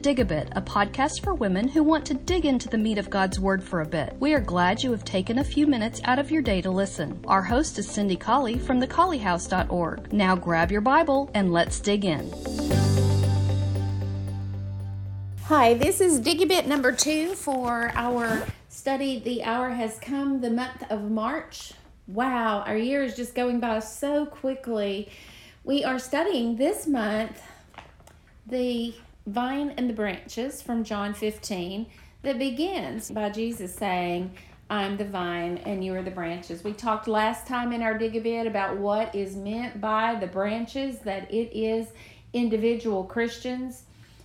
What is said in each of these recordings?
Dig a Bit, a podcast for women who want to dig into the meat of God's Word for a bit. We are glad you have taken a few minutes out of your day to listen. Our host is Cindy Colley from thecolleyhouse.org. Now grab your Bible and let's dig in. Hi, this is Dig a Bit number two for our study. The hour has come, the month of March. Wow, our year is just going by so quickly. We are studying this month the vine and the branches from John 15 that begins by Jesus saying, I'm the vine and you are the branches. We talked last time in our dig a bit about what is meant by the branches, that it is individual Christians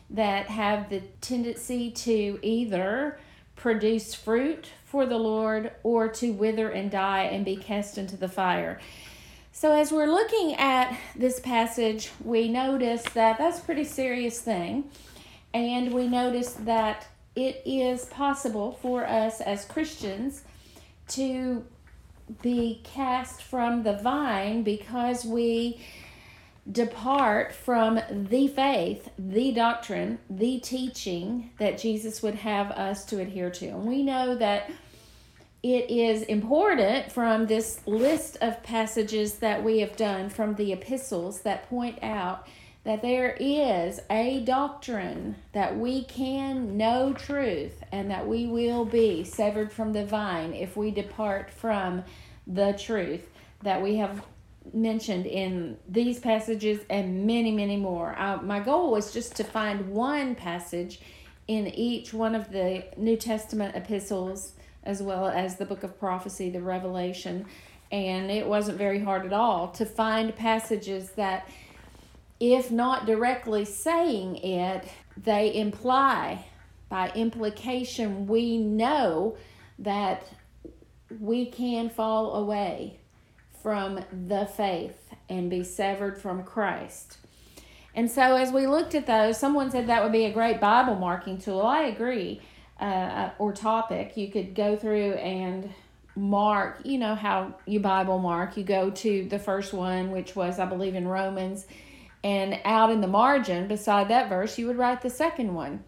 that have the tendency to either produce fruit for the Lord or to wither and die and be cast into the fire. So, as we're looking at this passage, we notice that that's a pretty serious thing. And we notice that it is possible for us as Christians to be cast from the vine because we depart from the faith, the doctrine, the teaching that Jesus would have us to adhere to. And we know that it is important from this list of passages that we have done from the epistles that point out that there is a doctrine that we can know truth and that we will be severed from the vine if we depart from the truth that we have mentioned in these passages and many, many more. My goal was just to find one passage in each one of the New Testament epistles as well as the book of prophecy, the Revelation. And it wasn't very hard at all to find passages that, if not directly saying it, they imply, by implication, we know that we can fall away from the faith and be severed from Christ. And so, as we looked at those, someone said that would be a great Bible marking tool. I agree uh, or topic, you could go through and mark, you know, how you Bible mark. You go to the first one, which was, I believe, in Romans, and out in the margin beside that verse, you would write the second one.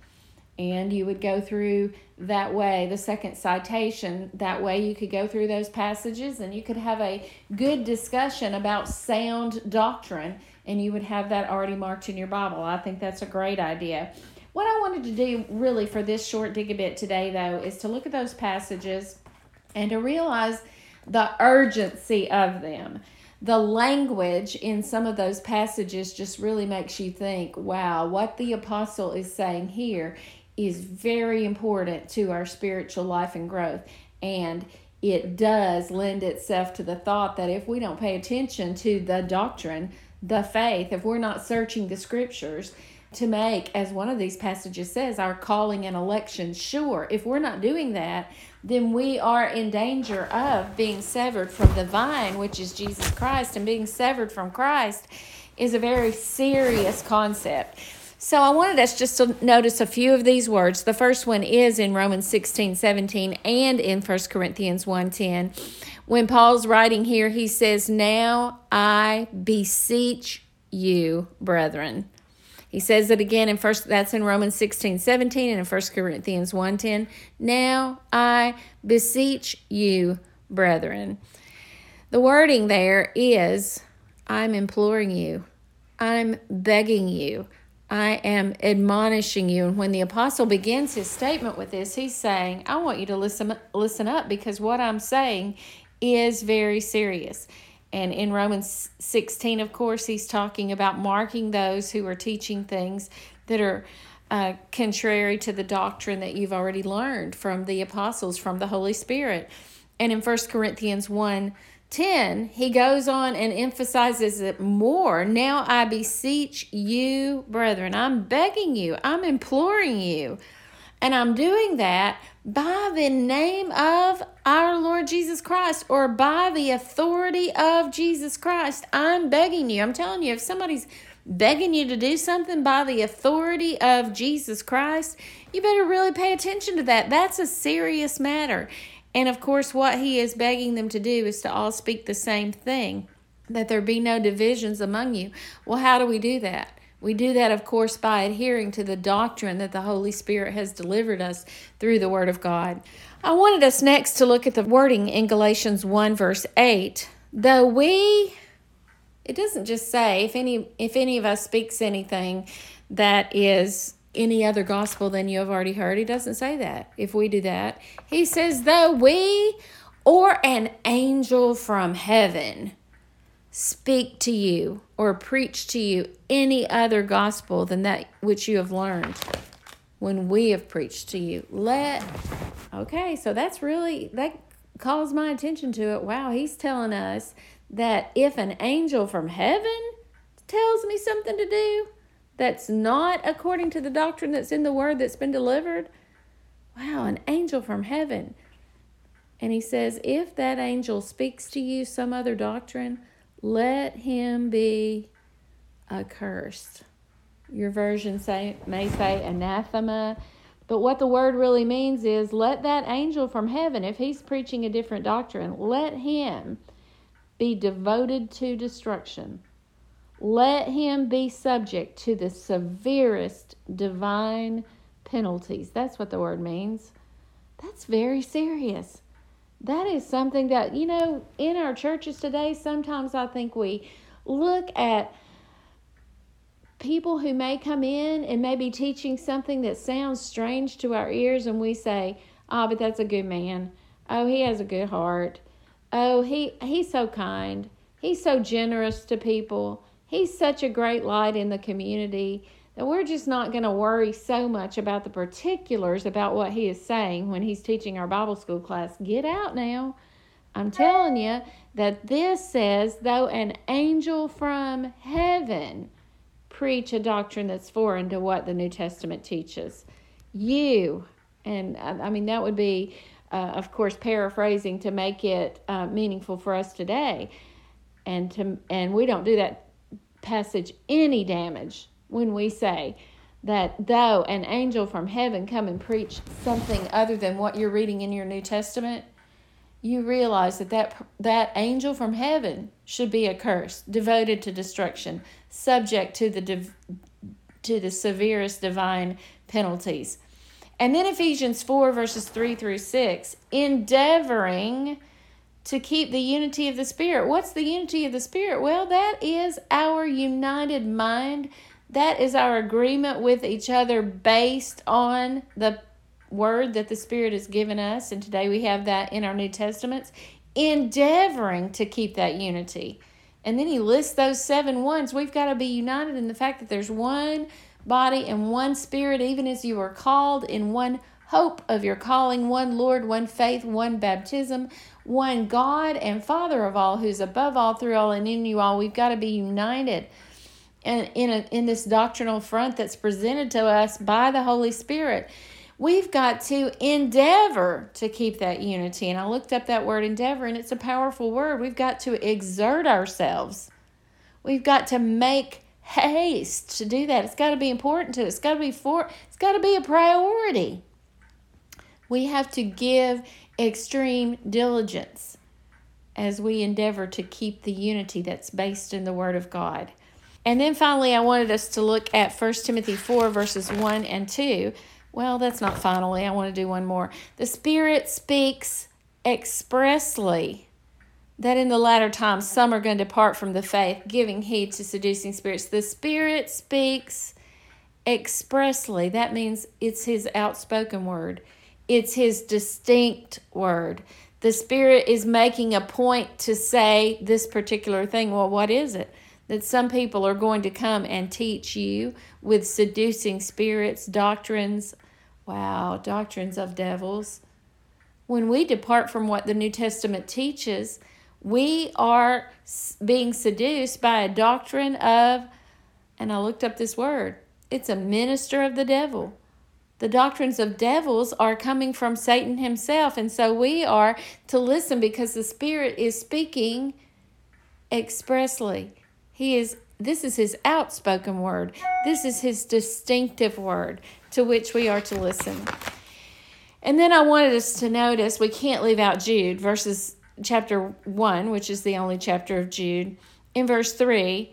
And you would go through that way, the second citation. That way, you could go through those passages and you could have a good discussion about sound doctrine, and you would have that already marked in your Bible. I think that's a great idea. What I wanted to do really for this short dig a bit today, though, is to look at those passages and to realize the urgency of them. The language in some of those passages just really makes you think, wow, what the apostle is saying here is very important to our spiritual life and growth. And it does lend itself to the thought that if we don't pay attention to the doctrine, the faith, if we're not searching the scriptures, to make, as one of these passages says, our calling and election sure. If we're not doing that, then we are in danger of being severed from the vine, which is Jesus Christ, and being severed from Christ is a very serious concept. So I wanted us just to notice a few of these words. The first one is in Romans 16, 17 and in 1 Corinthians 1, 10. When Paul's writing here, he says, Now I beseech you, brethren. He says it again in first that's in Romans 16, 17 and in 1 Corinthians 1 10. Now I beseech you, brethren. The wording there is I'm imploring you. I'm begging you. I am admonishing you. And when the apostle begins his statement with this, he's saying, I want you to listen listen up because what I'm saying is very serious. And in Romans 16, of course, he's talking about marking those who are teaching things that are uh, contrary to the doctrine that you've already learned from the apostles, from the Holy Spirit. And in 1 Corinthians 1 10, he goes on and emphasizes it more. Now I beseech you, brethren, I'm begging you, I'm imploring you. And I'm doing that by the name of our Lord Jesus Christ or by the authority of Jesus Christ. I'm begging you. I'm telling you, if somebody's begging you to do something by the authority of Jesus Christ, you better really pay attention to that. That's a serious matter. And of course, what he is begging them to do is to all speak the same thing, that there be no divisions among you. Well, how do we do that? We do that, of course, by adhering to the doctrine that the Holy Spirit has delivered us through the Word of God. I wanted us next to look at the wording in Galatians 1, verse 8. Though we, it doesn't just say if any if any of us speaks anything that is any other gospel than you have already heard. He doesn't say that if we do that. He says, though we or an angel from heaven speak to you or preach to you any other gospel than that which you have learned when we have preached to you. Let, okay, so that's really, that calls my attention to it. Wow, he's telling us that if an angel from heaven tells me something to do that's not according to the doctrine that's in the word that's been delivered, wow, an angel from heaven. And he says, if that angel speaks to you some other doctrine, let him be accursed. Your version say may say anathema, but what the word really means is let that angel from heaven, if he's preaching a different doctrine, let him be devoted to destruction. Let him be subject to the severest divine penalties. That's what the word means. That's very serious that is something that, you know, in our churches today, sometimes I think we look at people who may come in and may be teaching something that sounds strange to our ears, and we say, Oh, but that's a good man. Oh, he has a good heart. Oh, he, he's so kind. He's so generous to people. He's such a great light in the community we're just not going to worry so much about the particulars about what he is saying when he's teaching our Bible school class. Get out now. I'm telling you that this says, though an angel from heaven preach a doctrine that's foreign to what the New Testament teaches, you, and I mean, that would be, uh, of course, paraphrasing to make it uh, meaningful for us today. And, to, and we don't do that passage any damage when we say that though an angel from heaven come and preach something other than what you're reading in your New Testament, you realize that that, that angel from heaven should be accursed, devoted to destruction, subject to the div, to the severest divine penalties. And then Ephesians 4, verses 3 through 6, endeavoring to keep the unity of the Spirit. What's the unity of the Spirit? Well, that is our united mind that is our agreement with each other based on the word that the Spirit has given us. And today we have that in our New Testaments, endeavoring to keep that unity. And then he lists those seven ones. We've got to be united in the fact that there's one body and one spirit, even as you are called in one hope of your calling, one Lord, one faith, one baptism, one God and Father of all, who's above all, through all, and in you all. We've got to be united and in a, in this doctrinal front that's presented to us by the Holy Spirit. We've got to endeavor to keep that unity. And I looked up that word endeavor, and it's a powerful word. We've got to exert ourselves. We've got to make haste to do that. It's got to be important to us. It's got to be for it's got to be a priority. We have to give extreme diligence as we endeavor to keep the unity that's based in the Word of God. And then finally, I wanted us to look at 1 Timothy 4, verses 1 and 2. Well, that's not finally. I want to do one more. The Spirit speaks expressly that in the latter times some are going to depart from the faith, giving heed to seducing spirits. The Spirit speaks expressly. That means it's His outspoken word, it's His distinct word. The Spirit is making a point to say this particular thing. Well, what is it? That some people are going to come and teach you with seducing spirits, doctrines, wow, doctrines of devils. When we depart from what the New Testament teaches, we are being seduced by a doctrine of, and I looked up this word, it's a minister of the devil. The doctrines of devils are coming from Satan himself. And so we are to listen because the Spirit is speaking expressly. He is this is his outspoken word. This is his distinctive word to which we are to listen. And then I wanted us to notice we can't leave out Jude verses chapter 1, which is the only chapter of Jude. In verse 3,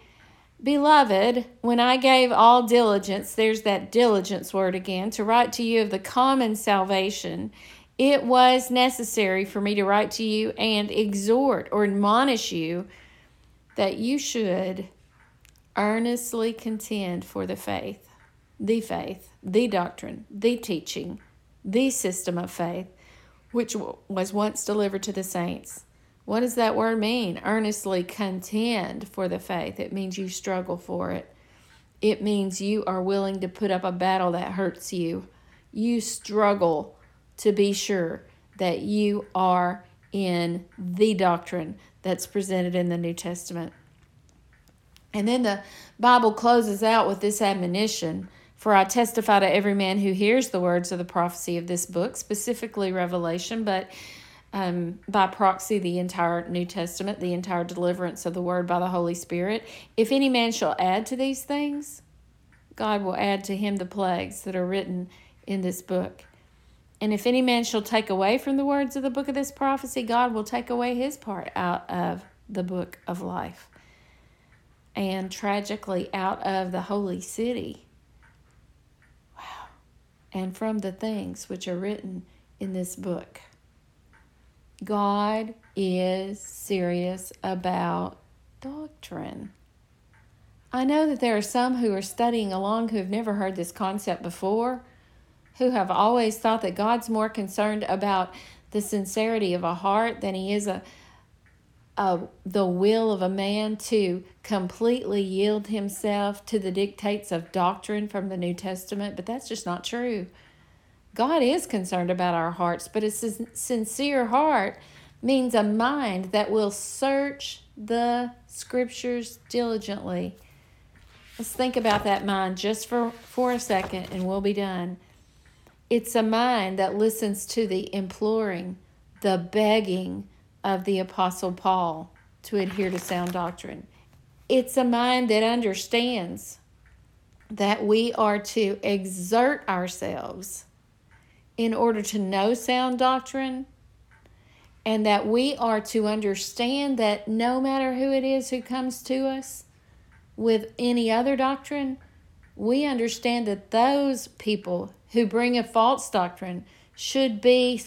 Beloved, when I gave all diligence, there's that diligence word again, to write to you of the common salvation, it was necessary for me to write to you and exhort or admonish you that you should earnestly contend for the faith, the faith, the doctrine, the teaching, the system of faith, which was once delivered to the saints. What does that word mean? Earnestly contend for the faith. It means you struggle for it. It means you are willing to put up a battle that hurts you. You struggle to be sure that you are in the doctrine that's presented in the New Testament. And then the Bible closes out with this admonition For I testify to every man who hears the words of the prophecy of this book, specifically Revelation, but um, by proxy, the entire New Testament, the entire deliverance of the word by the Holy Spirit. If any man shall add to these things, God will add to him the plagues that are written in this book. And if any man shall take away from the words of the book of this prophecy, God will take away his part out of the book of life and tragically out of the holy city. Wow. And from the things which are written in this book. God is serious about doctrine. I know that there are some who are studying along who have never heard this concept before, who have always thought that God's more concerned about the sincerity of a heart than he is a uh, the will of a man to completely yield himself to the dictates of doctrine from the New Testament, but that's just not true. God is concerned about our hearts, but a sincere heart means a mind that will search the scriptures diligently. Let's think about that mind just for, for a second and we'll be done. It's a mind that listens to the imploring, the begging, of the Apostle Paul to adhere to sound doctrine. It's a mind that understands that we are to exert ourselves in order to know sound doctrine, and that we are to understand that no matter who it is who comes to us with any other doctrine, we understand that those people who bring a false doctrine should be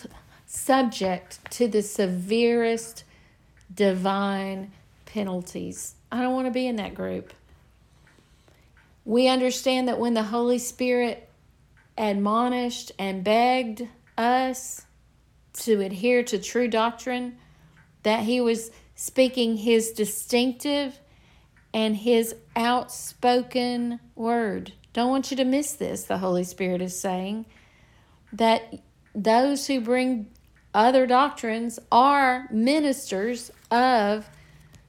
subject to the severest divine penalties. I don't want to be in that group. We understand that when the Holy Spirit admonished and begged us to adhere to true doctrine, that he was speaking his distinctive and his outspoken word. Don't want you to miss this, the Holy Spirit is saying. That those who bring other doctrines are ministers of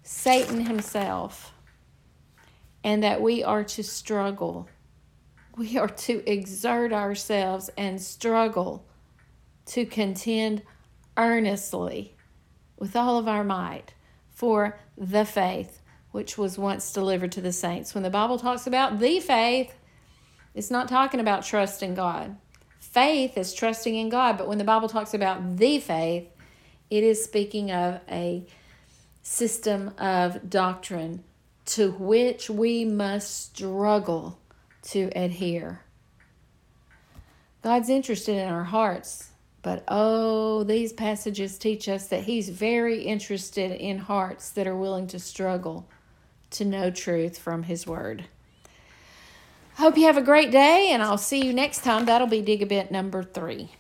Satan himself, and that we are to struggle. We are to exert ourselves and struggle to contend earnestly with all of our might for the faith which was once delivered to the saints. When the Bible talks about the faith, it's not talking about trust in God. Faith is trusting in God, but when the Bible talks about the faith, it is speaking of a system of doctrine to which we must struggle to adhere. God's interested in our hearts, but oh, these passages teach us that He's very interested in hearts that are willing to struggle to know truth from His Word. Hope you have a great day, and I'll see you next time. That'll be Dig a Bit number three.